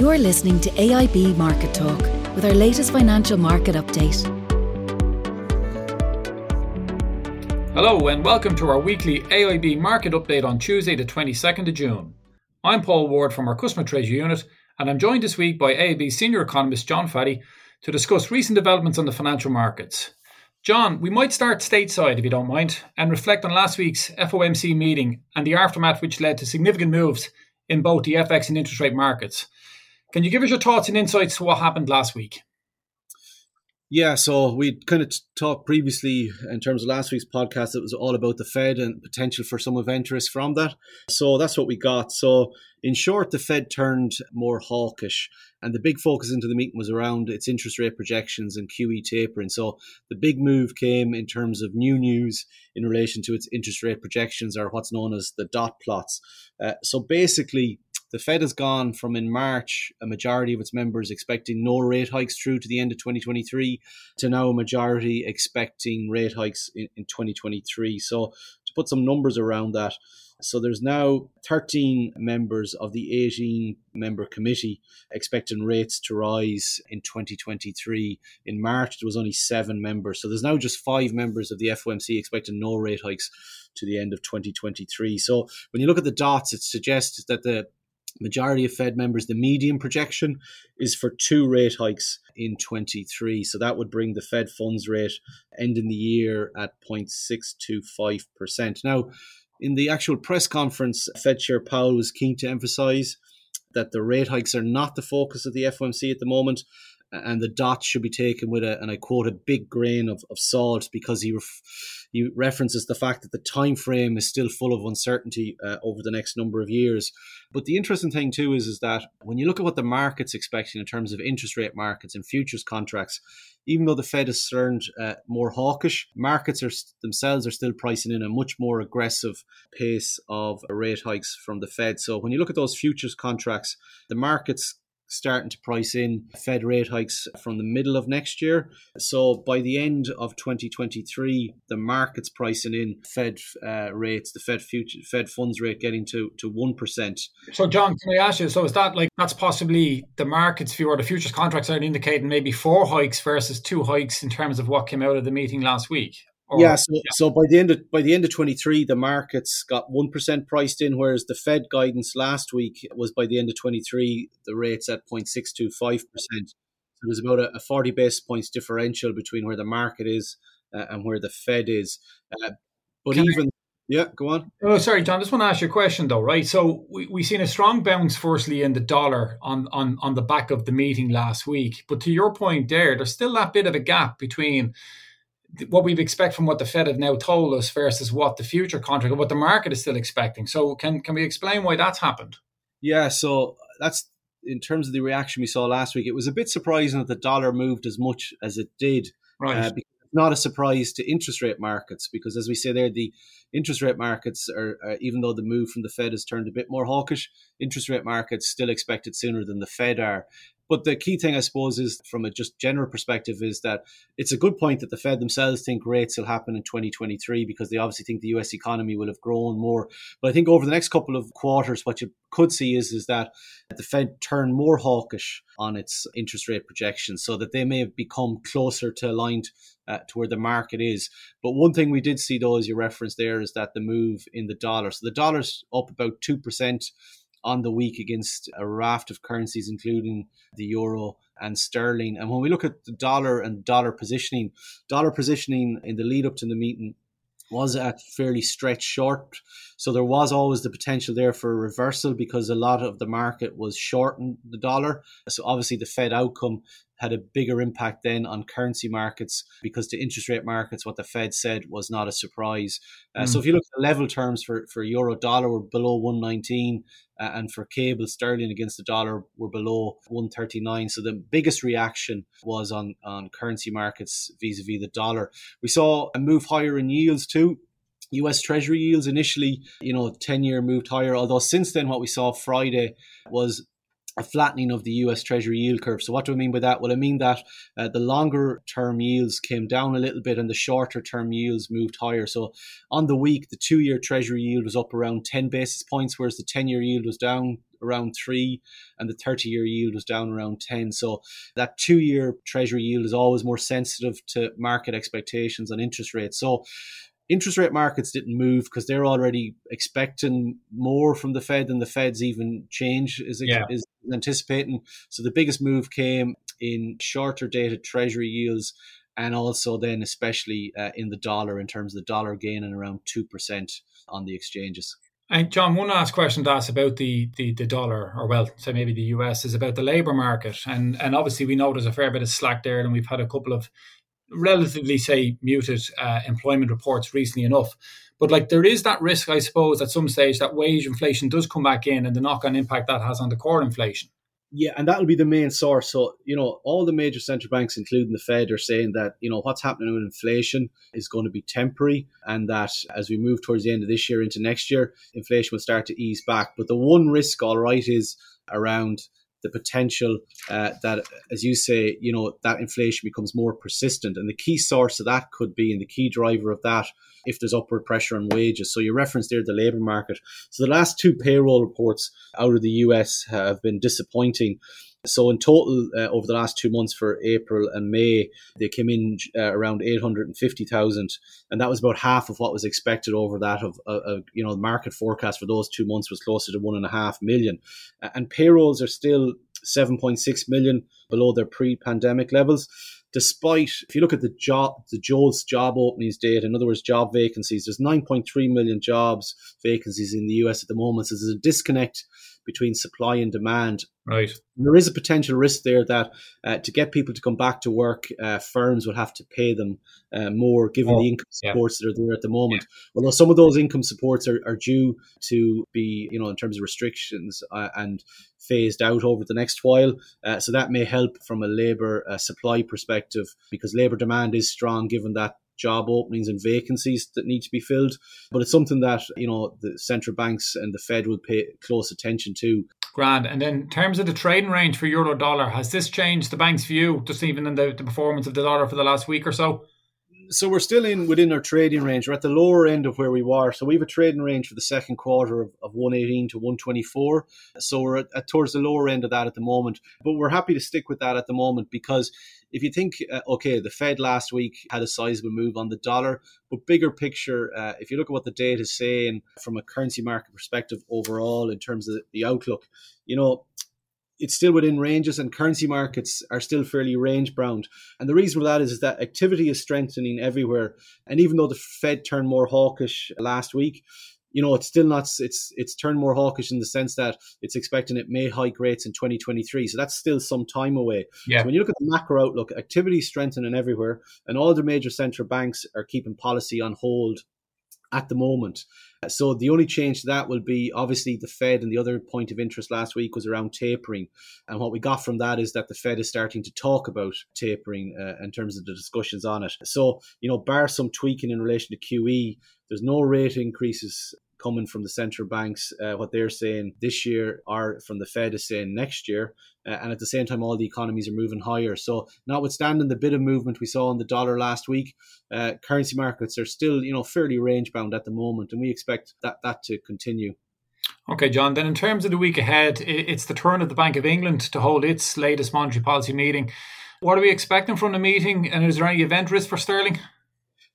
You're listening to AIB Market Talk with our latest financial market update. Hello, and welcome to our weekly AIB market update on Tuesday, the 22nd of June. I'm Paul Ward from our Customer Treasury Unit, and I'm joined this week by AIB Senior Economist John Fahy to discuss recent developments on the financial markets. John, we might start stateside if you don't mind and reflect on last week's FOMC meeting and the aftermath, which led to significant moves in both the FX and interest rate markets. Can you give us your thoughts and insights to what happened last week? Yeah, so we kind of talked previously in terms of last week's podcast. It was all about the Fed and potential for some event risk from that. So that's what we got. So in short, the Fed turned more hawkish, and the big focus into the meeting was around its interest rate projections and QE tapering. So the big move came in terms of new news in relation to its interest rate projections, or what's known as the dot plots. Uh, so basically the Fed has gone from in March, a majority of its members expecting no rate hikes through to the end of 2023, to now a majority expecting rate hikes in, in 2023. So, to put some numbers around that, so there's now 13 members of the 18 member committee expecting rates to rise in 2023. In March, there was only seven members. So there's now just five members of the FOMC expecting no rate hikes to the end of 2023. So when you look at the dots, it suggests that the majority of Fed members, the median projection is for two rate hikes in 23. So that would bring the Fed funds rate ending the year at 0.625%. Now, in the actual press conference, Fed Chair Powell was keen to emphasize that the rate hikes are not the focus of the FOMC at the moment and the dots should be taken with a, and I quote, a big grain of, of salt because he ref, he references the fact that the time frame is still full of uncertainty uh, over the next number of years. But the interesting thing too is is that when you look at what the market's expecting in terms of interest rate markets and futures contracts, even though the Fed has turned uh, more hawkish, markets are themselves are still pricing in a much more aggressive pace of rate hikes from the Fed. So when you look at those futures contracts, the markets starting to price in Fed rate hikes from the middle of next year. So by the end of 2023, the market's pricing in Fed uh, rates, the Fed future Fed funds rate getting to to one percent. So John, can I ask you? So is that like that's possibly the market's view or the futures contracts are indicating maybe four hikes versus two hikes in terms of what came out of the meeting last week? Or, yeah, so, yeah. so by the end of by the end of 23, the markets got one percent priced in, whereas the Fed guidance last week was by the end of 23, the rates at 0.625 percent. So there's about a, a 40 basis points differential between where the market is uh, and where the Fed is. Uh, but Can even I- yeah, go on. Oh, sorry, John. I just want to ask you a question, though, right? So we we seen a strong bounce, firstly, in the dollar on on on the back of the meeting last week. But to your point, there, there's still that bit of a gap between what we expect from what the Fed have now told us versus what the future contract what the market is still expecting. So can can we explain why that's happened? Yeah, so that's in terms of the reaction we saw last week. It was a bit surprising that the dollar moved as much as it did. Right. Uh, not a surprise to interest rate markets because, as we say there, the interest rate markets are, uh, even though the move from the Fed has turned a bit more hawkish, interest rate markets still expect it sooner than the Fed are. But the key thing, I suppose, is from a just general perspective, is that it's a good point that the Fed themselves think rates will happen in 2023 because they obviously think the US economy will have grown more. But I think over the next couple of quarters, what you could see is, is that the Fed turn more hawkish on its interest rate projections so that they may have become closer to aligned uh, to where the market is. But one thing we did see, though, as you referenced there, is that the move in the dollar. So the dollar's up about 2% on the week against a raft of currencies, including the euro and sterling. And when we look at the dollar and dollar positioning, dollar positioning in the lead up to the meeting was at fairly stretched short. So there was always the potential there for a reversal because a lot of the market was shorting the dollar. So obviously the Fed outcome had a bigger impact then on currency markets because the interest rate markets, what the Fed said was not a surprise. Uh, mm. So if you look at level terms for, for euro dollar, we're below 119, uh, and for cable sterling against the dollar, we're below 139. So the biggest reaction was on, on currency markets vis a vis the dollar. We saw a move higher in yields too. US Treasury yields initially, you know, 10 year moved higher, although since then, what we saw Friday was a flattening of the US Treasury yield curve. So, what do I mean by that? Well, I mean that uh, the longer term yields came down a little bit and the shorter term yields moved higher. So, on the week, the two year Treasury yield was up around 10 basis points, whereas the 10 year yield was down around three, and the 30 year yield was down around 10. So that two year treasury yield is always more sensitive to market expectations and interest rates. So interest rate markets didn't move because they're already expecting more from the Fed than the Fed's even change is, yeah. is anticipating. So the biggest move came in shorter dated treasury yields and also then especially uh, in the dollar in terms of the dollar gaining around 2% on the exchanges. And John, one last question to ask about the, the, the dollar, or well, say maybe the US, is about the labour market. And and obviously we know there's a fair bit of slack there, and we've had a couple of relatively say muted uh, employment reports recently enough. But like there is that risk, I suppose, at some stage that wage inflation does come back in, and the knock-on impact that has on the core inflation. Yeah, and that'll be the main source. So, you know, all the major central banks, including the Fed, are saying that, you know, what's happening with inflation is going to be temporary and that as we move towards the end of this year into next year, inflation will start to ease back. But the one risk, all right, is around the potential uh, that, as you say, you know, that inflation becomes more persistent. And the key source of that could be, and the key driver of that, if there's upward pressure on wages. So you referenced there the labour market. So the last two payroll reports out of the US have been disappointing. So in total, uh, over the last two months for April and May, they came in uh, around eight hundred and fifty thousand, and that was about half of what was expected over that of, of, you know the market forecast for those two months was closer to one and a half million, and payrolls are still seven point six million below their pre-pandemic levels despite if you look at the job the JOLTS job openings data, in other words, job vacancies, there's 9.3 million jobs vacancies in the US at the moment. So there's a disconnect between supply and demand. Right. There is a potential risk there that uh, to get people to come back to work, uh, firms will have to pay them uh, more given oh, the income supports yeah. that are there at the moment. Yeah. Although some of those income supports are, are due to be, you know, in terms of restrictions uh, and phased out over the next while. Uh, so that may help from a labour uh, supply perspective because labour demand is strong given that job openings and vacancies that need to be filled. But it's something that, you know, the central banks and the Fed will pay close attention to. Grand. And then in terms of the trading range for euro dollar, has this changed the bank's view, just even in the, the performance of the dollar for the last week or so? So we're still in within our trading range. We're at the lower end of where we were. So we have a trading range for the second quarter of, of 118 to 124. So we're at, at, towards the lower end of that at the moment. But we're happy to stick with that at the moment because if you think, uh, okay, the Fed last week had a sizable move on the dollar, but bigger picture, uh, if you look at what the data is saying from a currency market perspective overall in terms of the outlook, you know, it's still within ranges and currency markets are still fairly range bound. And the reason for that is, is that activity is strengthening everywhere. And even though the Fed turned more hawkish last week, you know, it's still not, it's, it's turned more hawkish in the sense that it's expecting it may hike rates in 2023. So that's still some time away. Yeah. So when you look at the macro outlook, activity is strengthening everywhere and all the major central banks are keeping policy on hold at the moment. So the only change to that will be obviously the Fed, and the other point of interest last week was around tapering. And what we got from that is that the Fed is starting to talk about tapering uh, in terms of the discussions on it. So you know, bar some tweaking in relation to QE, there's no rate increases coming from the central banks, uh, what they're saying this year, or from the Fed is saying next year. Uh, and at the same time, all the economies are moving higher. So, notwithstanding the bit of movement we saw in the dollar last week, uh, currency markets are still, you know, fairly range bound at the moment, and we expect that that to continue. Okay, John. Then, in terms of the week ahead, it's the turn of the Bank of England to hold its latest monetary policy meeting. What are we expecting from the meeting, and is there any event risk for sterling?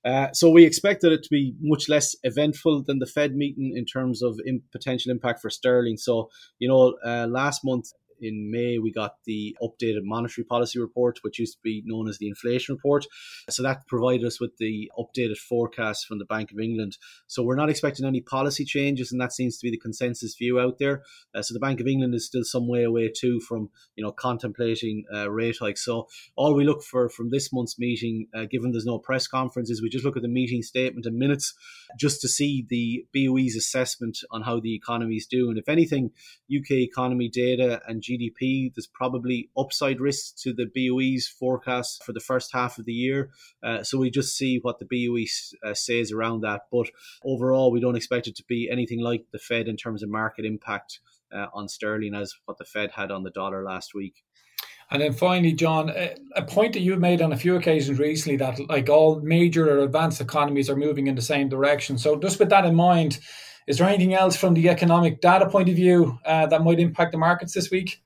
Uh, so we expected it to be much less eventful than the Fed meeting in terms of in potential impact for sterling. So you know, uh, last month in May, we got the updated monetary policy report, which used to be known as the inflation report. So that provided us with the updated forecast from the Bank of England. So we're not expecting any policy changes, and that seems to be the consensus view out there. Uh, so the Bank of England is still some way away too from you know contemplating uh, rate hikes. So all we look for from this month's meeting, uh, given there's no press conference, is we just look at the meeting statement and minutes just to see the BOE's assessment on how the economy is doing. If anything, UK economy data and GDP. There's probably upside risks to the BOE's forecast for the first half of the year. Uh, so we just see what the BOE uh, says around that. But overall, we don't expect it to be anything like the Fed in terms of market impact uh, on sterling as what the Fed had on the dollar last week. And then finally, John, a point that you've made on a few occasions recently that like all major or advanced economies are moving in the same direction. So just with that in mind, Is there anything else from the economic data point of view uh, that might impact the markets this week?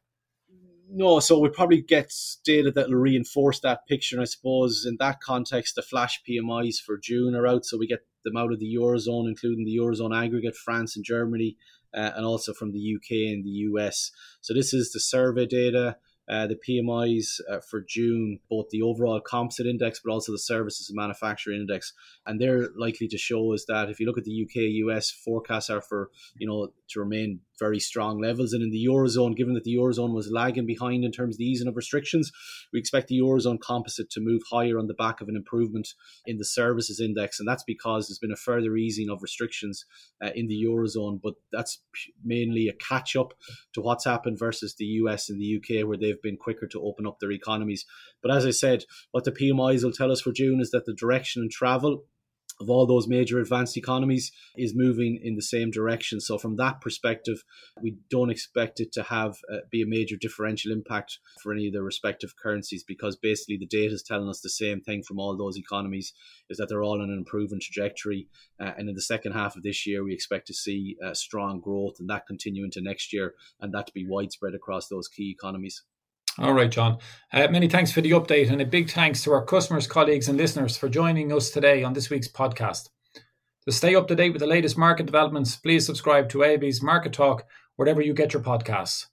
No, so we probably get data that will reinforce that picture. And I suppose in that context, the flash PMIs for June are out. So we get them out of the Eurozone, including the Eurozone aggregate, France and Germany, uh, and also from the UK and the US. So this is the survey data. Uh, the PMIs uh, for June, both the overall composite index, but also the services and manufacturing index, and they're likely to show us that if you look at the UK, US forecasts are for you know to remain very strong levels. And in the Eurozone, given that the Eurozone was lagging behind in terms of the easing of restrictions, we expect the Eurozone composite to move higher on the back of an improvement in the services index. And that's because there's been a further easing of restrictions uh, in the Eurozone. But that's mainly a catch up to what's happened versus the US and the UK, where they've been quicker to open up their economies. But as I said, what the PMIs will tell us for June is that the direction and travel of all those major advanced economies is moving in the same direction. So from that perspective, we don't expect it to have uh, be a major differential impact for any of the respective currencies because basically the data is telling us the same thing from all those economies is that they're all on an improving trajectory. Uh, and in the second half of this year, we expect to see uh, strong growth and that continue into next year and that to be widespread across those key economies. All right, John. Uh, many thanks for the update and a big thanks to our customers, colleagues, and listeners for joining us today on this week's podcast. To stay up to date with the latest market developments, please subscribe to AIB's Market Talk wherever you get your podcasts.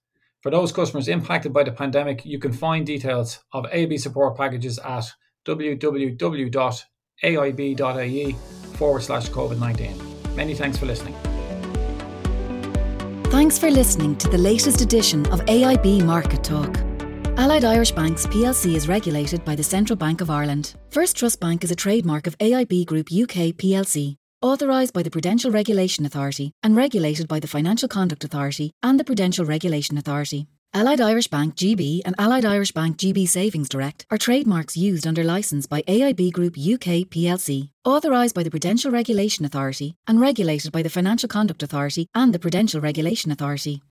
For those customers impacted by the pandemic, you can find details of AIB support packages at www.aib.ie forward slash COVID 19. Many thanks for listening. Thanks for listening to the latest edition of AIB Market Talk. Allied Irish Banks plc is regulated by the Central Bank of Ireland. First Trust Bank is a trademark of AIB Group UK plc, authorised by the Prudential Regulation Authority and regulated by the Financial Conduct Authority and the Prudential Regulation Authority. Allied Irish Bank GB and Allied Irish Bank GB Savings Direct are trademarks used under licence by AIB Group UK plc, authorised by the Prudential Regulation Authority and regulated by the Financial Conduct Authority and the Prudential Regulation Authority.